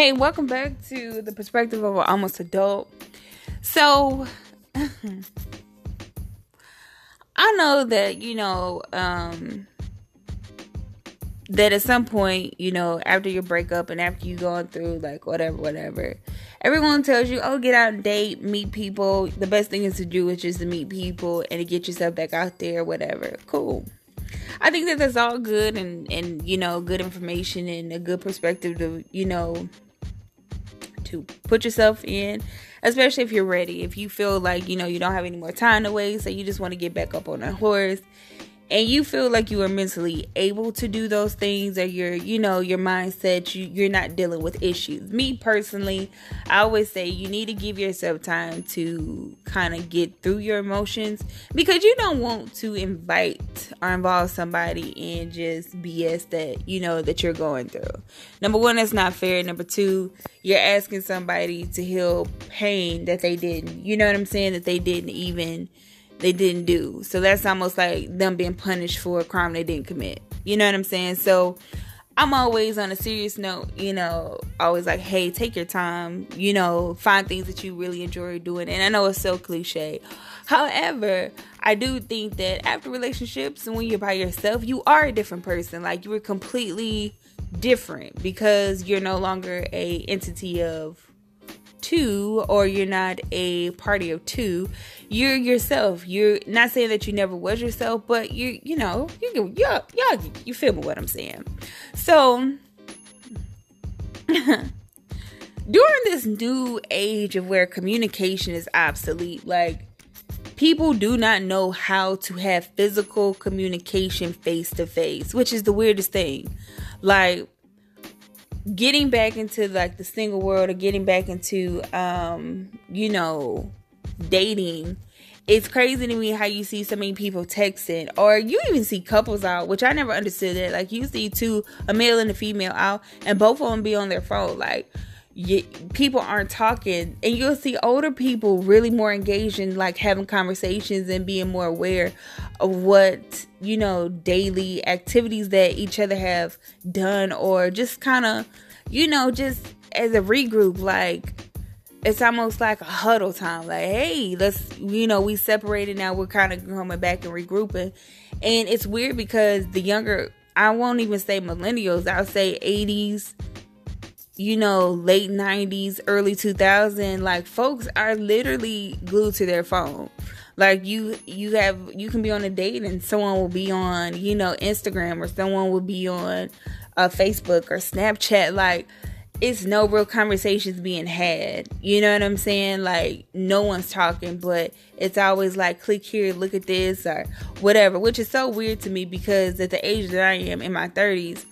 Hey, welcome back to the perspective of an almost adult. So, I know that, you know, um, that at some point, you know, after your breakup and after you going through like whatever, whatever, everyone tells you, oh, get out and date, meet people. The best thing is to do is just to meet people and to get yourself back out there, whatever. Cool. I think that that's all good and, and, you know, good information and a good perspective to, you know, to put yourself in, especially if you're ready. If you feel like, you know, you don't have any more time to waste, so you just want to get back up on a horse and you feel like you are mentally able to do those things or your you know your mindset you, you're not dealing with issues. Me personally i always say you need to give yourself time to kind of get through your emotions because you don't want to invite or involve somebody in just bs that you know that you're going through. Number one that's not fair. Number two you're asking somebody to heal pain that they didn't you know what i'm saying? That they didn't even they didn't do. So that's almost like them being punished for a crime they didn't commit. You know what I'm saying? So I'm always on a serious note, you know, always like, hey, take your time, you know, find things that you really enjoy doing. And I know it's so cliche. However, I do think that after relationships and when you're by yourself, you are a different person. Like you are completely different because you're no longer a entity of two or you're not a party of two you're yourself. You're not saying that you never was yourself but you you know you yeah yeah you feel me what i'm saying? So during this new age of where communication is obsolete like people do not know how to have physical communication face to face which is the weirdest thing. Like getting back into like the single world or getting back into um you know dating it's crazy to me how you see so many people texting or you even see couples out which i never understood it like you see two a male and a female out and both of them be on their phone. Like you, people aren't talking and you'll see older people really more engaged in like having conversations and being more aware of what you know daily activities that each other have done or just kind of you know just as a regroup like it's almost like a huddle time like hey let's you know we separated now we're kind of coming back and regrouping. And it's weird because the younger i won't even say millennials i'll say 80s you know, late 90s, early 2000, like folks are literally glued to their phone. Like you you have you can be on a date and someone will be on, you know, Instagram or someone will be on uh, Facebook or Snapchat like it's no real conversations being had. You know what I'm saying? Like no one's talking, but it's always like click here, look at this or whatever, which is so weird to me because at the age that I am in my 30s,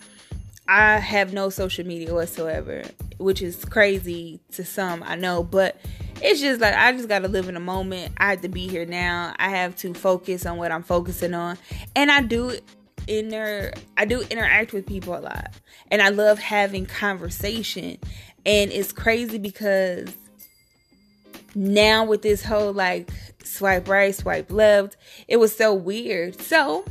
I have no social media whatsoever, which is crazy to some, I know, but it's just like I just got to live in a moment. I have to be here now. I have to focus on what I'm focusing on. And I do inner I do interact with people a lot. And I love having conversation. And it's crazy because now with this whole like swipe right, swipe left, it was so weird. So,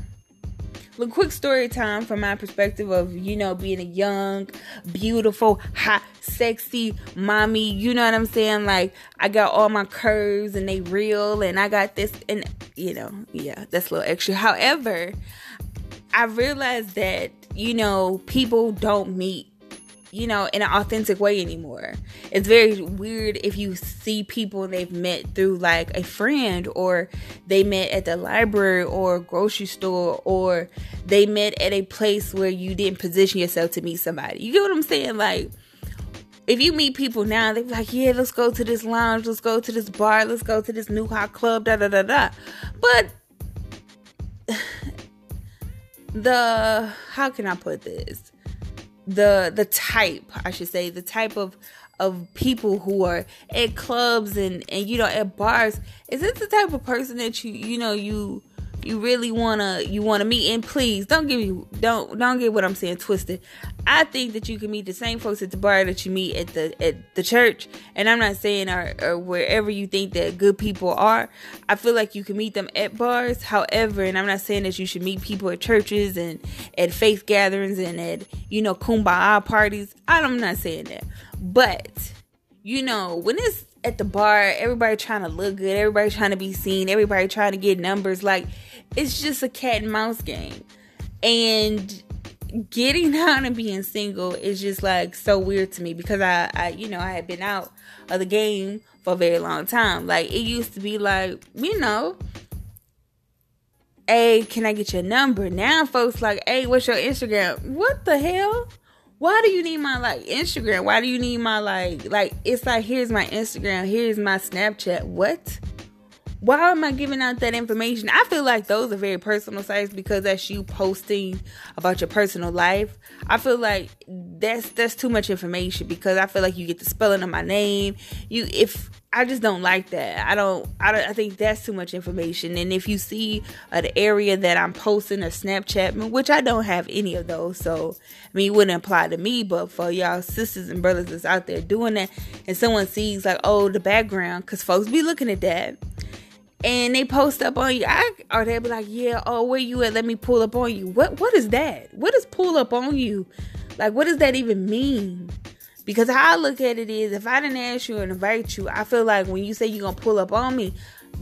a quick story time from my perspective of you know being a young beautiful hot sexy mommy you know what i'm saying? Like i got all my curves and they real and i got this and you know yeah that's a little extra. However i realized that you know people don't meet you know, in an authentic way anymore. It's very weird if you see people they've met through like a friend or they met at the library or grocery store or they met at a place where you didn't position yourself to meet somebody. You get what I'm saying? Like, if you meet people now, they're like, yeah, let's go to this lounge, let's go to this bar, let's go to this new hot club, da da da da. But the, how can I put this? The the type I should say the type of of people who are at clubs and and you know at bars. Is this the type of person that you you know you you really wanna you wanna meet and please don't give you don't don't get what I'm saying twisted. I think that you can meet the same folks at the bar that you meet at the at the church, and I'm not saying or, or wherever you think that good people are. I feel like you can meet them at bars. However, and I'm not saying that you should meet people at churches and at faith gatherings and at you know kumbaya parties. I'm not saying that, But you know, when it's at the bar, everybody trying to look good, everybody trying to be seen, everybody trying to get numbers, like it's just a cat and mouse game. And getting out and being single is just like so weird to me because I, I you know, I had been out of the game for a very long time. Like it used to be like, you know, hey, can I get your number? Now folks like, hey, what's your Instagram? What the hell? why do you need my like Instagram? Why do you need my like like it's like here's my Instagram, here's my Snapchat. What? Why am I giving out that information? I feel like those are very personal sites because that's you posting about your personal life. I feel like that's that's too much information because I feel like you get the spelling of my name. You if I just don't like that. I don't, I don't. I think that's too much information. And if you see an area that I'm posting a Snapchat, which I don't have any of those, so I mean, it wouldn't apply to me. But for y'all sisters and brothers that's out there doing that, and someone sees like, oh, the background, because folks be looking at that, and they post up on you, I, or they be like, yeah, oh, where you at? Let me pull up on you. What, what is that? What does pull up on you? Like, what does that even mean? Because how I look at it is, if I didn't ask you and invite you, I feel like when you say you're gonna pull up on me,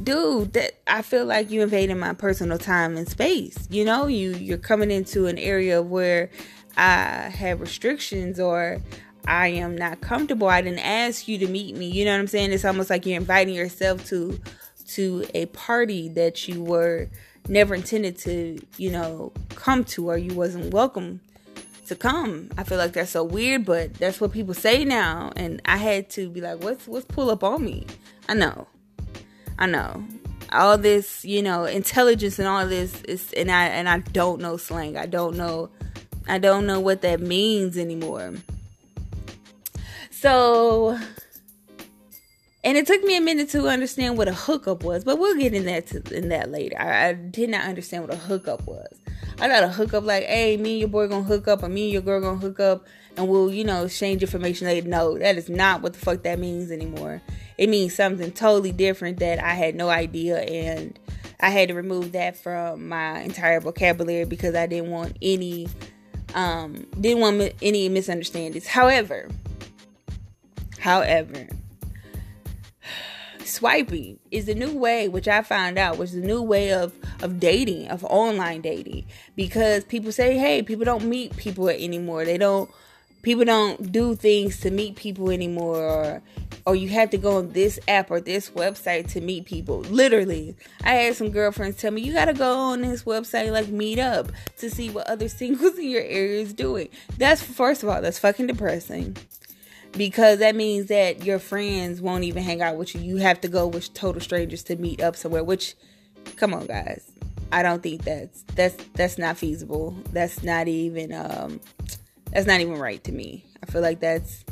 dude, that I feel like you invading my personal time and space. You know, you you're coming into an area where I have restrictions or I am not comfortable. I didn't ask you to meet me. You know what I'm saying? It's almost like you're inviting yourself to to a party that you were never intended to, you know, come to or you wasn't welcome to come. I feel like that's so weird, but that's what people say now. And I had to be like, what's what's pull up on me? I know. I know. All this, you know, intelligence and all this is and I and I don't know slang. I don't know I don't know what that means anymore. So and it took me a minute to understand what a hookup was, but we'll get in that to, in that later. I, I did not understand what a hookup was. I got a hookup like, hey, me and your boy gonna hook up, or me and your girl gonna hook up, and we'll, you know, exchange information later. No, that is not what the fuck that means anymore. It means something totally different that I had no idea, and I had to remove that from my entire vocabulary because I didn't want any, um, didn't want any misunderstandings. However, however, swiping is a new way, which I found out was a new way of of dating, of online dating, because people say, hey, people don't meet people anymore. They don't. People don't do things to meet people anymore, or or you have to go on this app or this website to meet people. Literally, I had some girlfriends tell me you gotta go on this website like Meet Up to see what other singles in your area is doing. That's first of all, that's fucking depressing because that means that your friends won't even hang out with you. You have to go with total strangers to meet up somewhere. Which, come on, guys, I don't think that's that's that's not feasible. That's not even um that's not even right to me. I feel like that's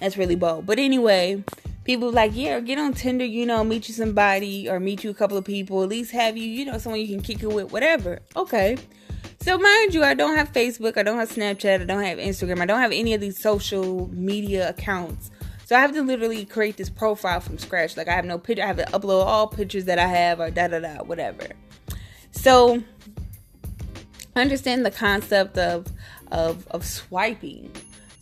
that's really bold. But anyway, people like yeah, get on Tinder. You know, meet you somebody or meet you a couple of people. At least have you you know someone you can kick it with. Whatever. Okay. So, mind you, I don't have Facebook, I don't have Snapchat, I don't have Instagram, I don't have any of these social media accounts. So I have to literally create this profile from scratch. Like I have no picture, I have to upload all pictures that I have or da da da, whatever. So understand the concept of of of swiping.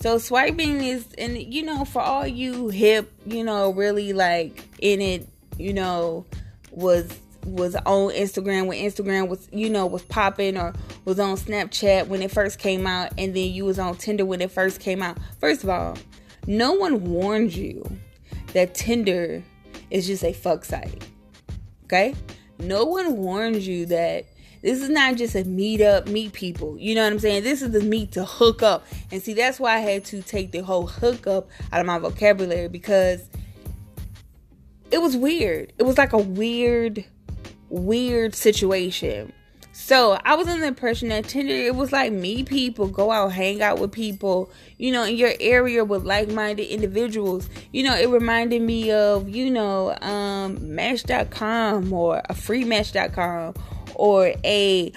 So swiping is and you know, for all you hip, you know, really like in it, you know, was was on Instagram when Instagram was you know was popping or was on Snapchat when it first came out and then you was on Tinder when it first came out. First of all, no one warned you that Tinder is just a fuck site. Okay? No one warned you that this is not just a meet up, meet people. You know what I'm saying? This is the meet to hook up. And see, that's why I had to take the whole hook up out of my vocabulary because it was weird. It was like a weird weird situation. So I was in the impression that Tinder it was like meet people, go out, hang out with people, you know, in your area with like-minded individuals. You know, it reminded me of, you know, um Match.com or a free Match.com or a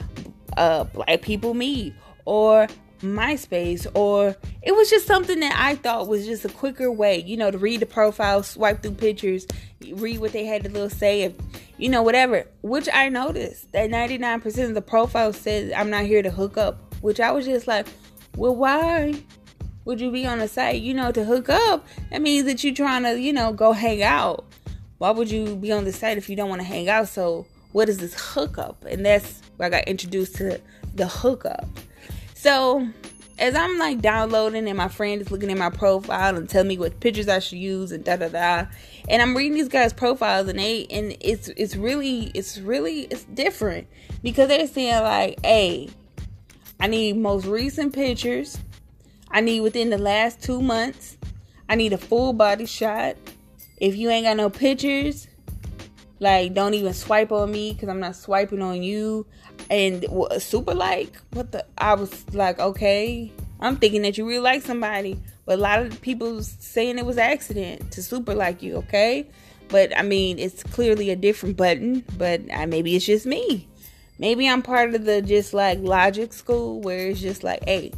uh black people meet or MySpace or it was just something that I thought was just a quicker way, you know, to read the profile, swipe through pictures, read what they had to little say, if, you know, whatever. Which I noticed that 99% of the profile said I'm not here to hook up, which I was just like, well, why? would you be on the site, you know, to hook up? That means that you're trying to, you know, go hang out. Why would you be on the site if you don't want to hang out? So, what is this hookup? And that's where I got introduced to the hookup. So, as I'm like downloading and my friend is looking at my profile and telling me what pictures I should use and da da da, and I'm reading these guys' profiles and they and it's it's really it's really it's different because they're saying like, hey, I need most recent pictures, I need within the last two months, I need a full body shot. If you ain't got no pictures, like don't even swipe on me because I'm not swiping on you. And super like what the i was like okay. I'm thinking that you really like somebody. But a lot of people saying it was accident to super like you okay? But i mean it's clearly a different button. But uh, maybe it's just me. Maybe i'm part of the just like logic school where it's just like hey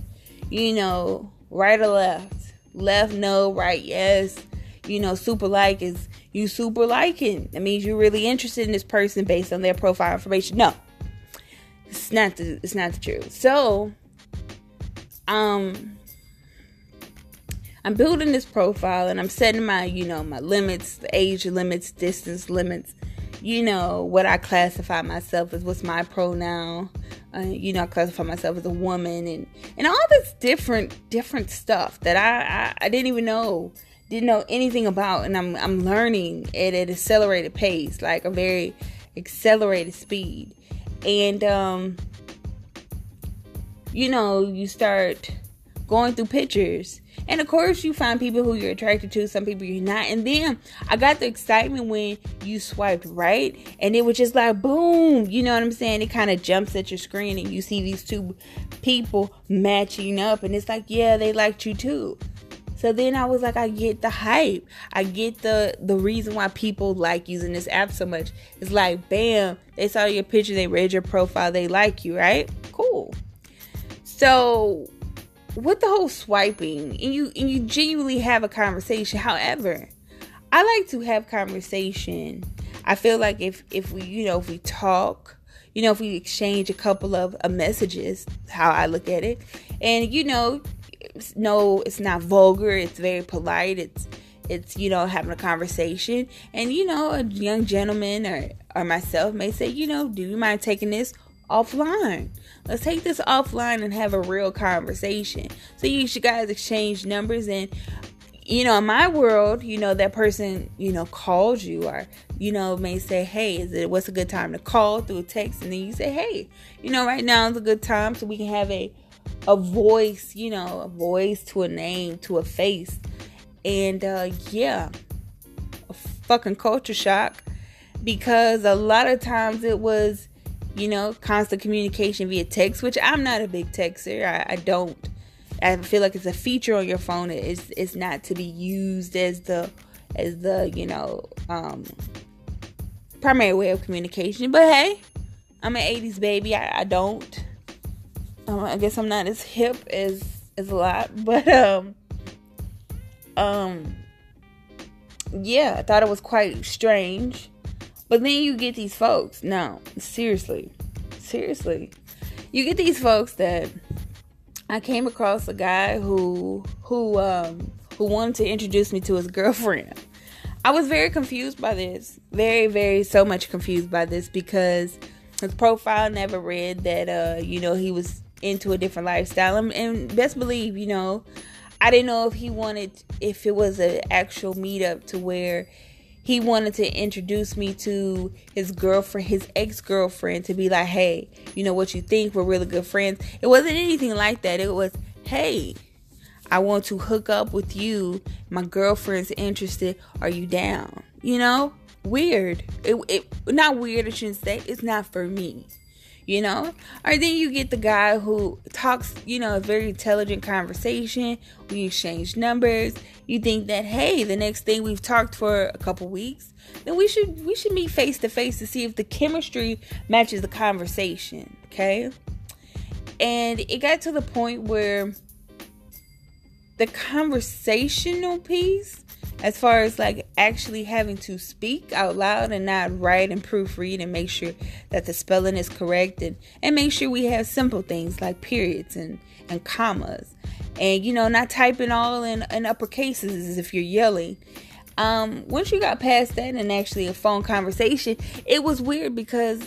you know right or left? Left no right yes you know super like is you super liking that means you're really interested in this person based on their profile information no it's not the it's not the truth. So um I'm building this profile and I'm setting my, you know, my limits, the age limits, distance limits, you know, what I classify myself as, what's my pronoun. Uh, you know, I classify myself as a woman and and all this different different stuff that I, I I didn't even know didn't know anything about and I'm I'm learning at an accelerated pace, like a very accelerated speed. And um you know you start going through pictures. And of course you find people who you're attracted to some people you're not. And then i got the excitement when you swiped right and it was just like boom you know what i'm saying? It kind of jumps at your screen and you see these two people matching up and it's like yeah they liked you too so then I was like, I get the hype. I get the the reason why people like using this app so much. It's like, bam, they saw your picture, they read your profile, they like you, right? Cool. So with the whole swiping, and you and you genuinely have a conversation. However, I like to have conversation. I feel like if if we you know if we talk, you know if we exchange a couple of uh, messages, how I look at it, and you know no, it's not vulgar. It's very polite. It's it's you know having a conversation, and you know a young gentleman or or myself may say, you know, do you mind taking this offline? Let's take this offline and have a real conversation. So you should guys exchange numbers and you know, in my world, you know, that person, you know, calls you or, you know, may say, Hey, is it what's a good time to call through a text? And then you say, Hey, you know, right now is a good time so we can have a a voice, you know, a voice to a name, to a face. And uh, yeah, a fucking culture shock because a lot of times it was, you know, constant communication via text, which I'm not a big texter. I, I don't. I feel like it's a feature on your phone. It's it's not to be used as the as the you know um, primary way of communication. But hey, I'm an '80s baby. I, I don't um, I guess I'm not as hip as as a lot, but um, um, yeah, I thought it was quite strange. But then you get these folks. No, seriously, seriously, you get these folks that I came across a guy who who um who wanted to introduce me to his girlfriend. I was very confused by this. Very, very so much confused by this because his profile never read that uh, you know, he was into a different lifestyle. And, and best believe, you know, I didn't know if he wanted, if it was an actual meetup to where he wanted to introduce me to his girlfriend, his ex girlfriend, to be like, hey, you know what you think? We're really good friends. It wasn't anything like that. It was, hey, I want to hook up with you. My girlfriend's interested. Are you down? You know, weird. It, it not weird. I shouldn't say. It's not for me you know? Or then you get the guy who talks, you know, a very intelligent conversation. We exchange numbers. You think that, hey, the next thing we've talked for a couple weeks, then we should we should meet face to face to see if the chemistry matches the conversation. Okay. And it got to the point where the conversational piece, as far as like actually having to speak out loud and not write and proofread and make sure that the spelling is correct and, and make sure we have simple things like periods and, and commas. And you know not typing all in, in upper cases as if you're yelling. Um, once you got past that and actually a phone conversation it was weird because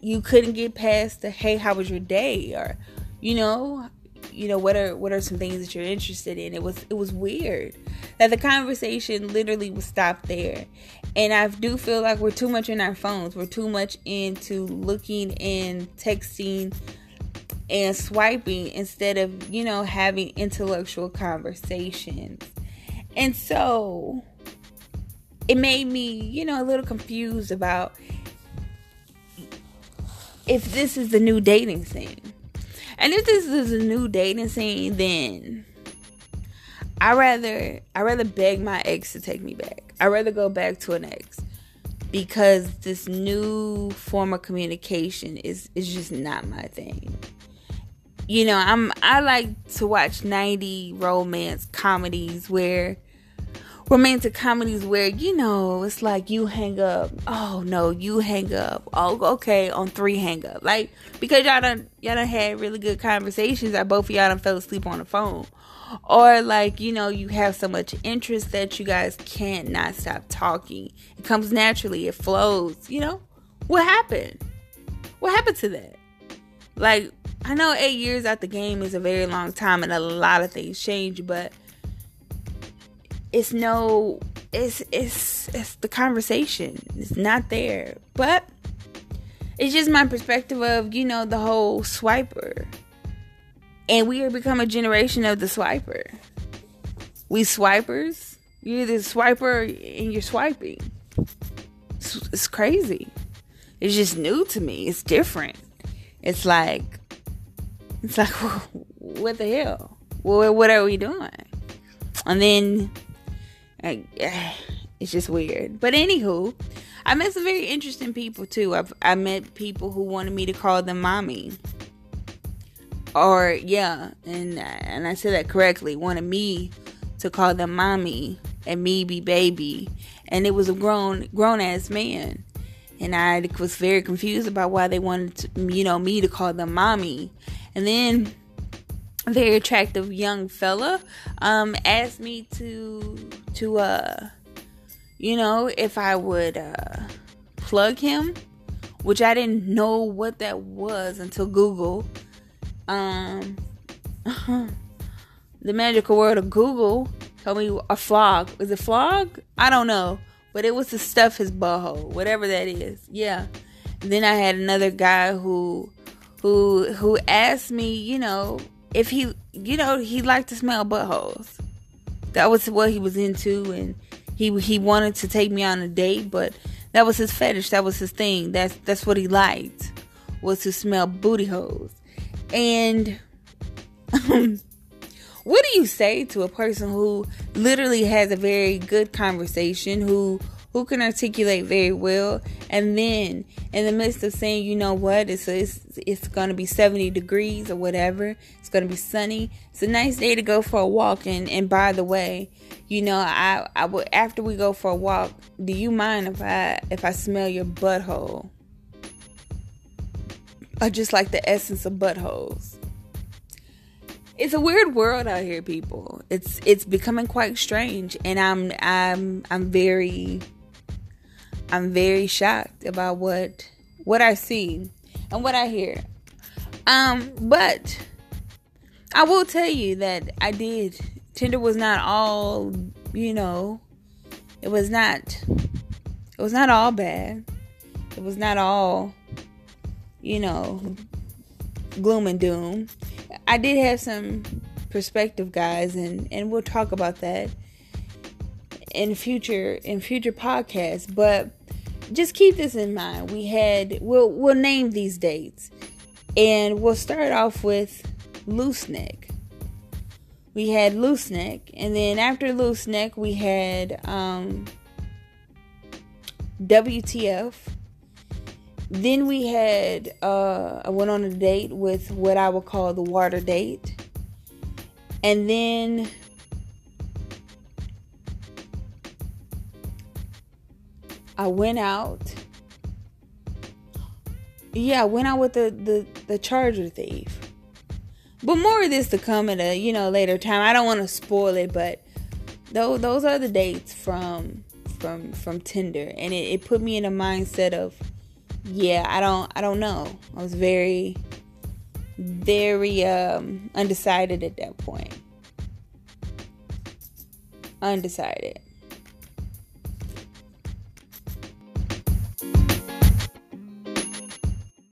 you couldn't get past the hey how was your day? or you know you know what are what are some things that you're interested in? It was it was weird that the conversation literally was stopped there. And i do feel like we're too much in our phones. We're too much into looking and texting and swiping instead of you know having intellectual conversations. And so it made me you know a little confused about if this is the new dating scene and if this is a new dating scene, then I rather I rather beg my ex to take me back. I rather go back to an ex because this new form of communication is is just not my thing. You know, I'm I like to watch 90 romance comedies where romantic comedies where you know it's like you hang up. Oh no you hang up. Oh okay on three hang up. Like because y'all done y'all done had really good conversations that both of y'all done fell asleep on the phone. Or like you know you have so much interest that you guys can't not stop talking. It comes naturally. It flows you know? What happened? What happened to that? Like i know eight years out the game is a very long time and a lot of things change but it's no it's it's it's the conversation. It's not there. But it's just my perspective of you know the whole swiper. And we are become a generation of the swiper. We swipers you're the swiper and you're swiping. It's, it's crazy. It's just new to me. It's different. It's like it's like what the hell? Well, what are we doing? And then it's just weird. But anywho, I met some very interesting people too. I've I met people who wanted me to call them mommy. Or yeah, and and I said that correctly. Wanted me to call them mommy and me be baby, and it was a grown grown ass man, and I was very confused about why they wanted to, you know me to call them mommy, and then a very attractive young fella um asked me to to uh you know if I would uh plug him which I didn't know what that was until Google um the magical word of Google told me a flog. Was it flog? I don't know. But it was to stuff his butthole whatever that is. Yeah. And then I had another guy who who who asked me you know if he, you know, he liked to smell buttholes. That was what he was into, and he he wanted to take me on a date, but that was his fetish. That was his thing. That's that's what he liked was to smell booty holes. And um, what do you say to a person who literally has a very good conversation, who who can articulate very well, and then in the midst of saying, you know what, it's it's, it's going to be 70 degrees or whatever, it's going to be sunny. It's a nice day to go for a walk. And, and by the way, you know, I, I would, after we go for a walk, do you mind if I, if I smell your butthole? Or just like the essence of buttholes. It's a weird world out here, people. It's it's becoming quite strange, and I'm I'm I'm very I'm very shocked about what what I see and what I hear. Um, but I will tell you that I did. Tinder was not all, you know, it was not, it was not all bad. It was not all, you know, gloom and doom. I did have some perspective, guys, and and we'll talk about that in future in future podcasts. But just keep this in mind. We had we'll we'll name these dates, and we'll start off with loose neck. We had loose neck, and then after loose neck, we had um, WTF. Then we had uh, I went on a date with what I would call the water date, and then I went out. Yeah, I went out with the the, the charger thief. But more of this to come at a you know later time. I don't want to spoil it, but those those are the dates from from from Tinder, and it, it put me in a mindset of yeah, I don't I don't know. I was very very um undecided at that point. Undecided.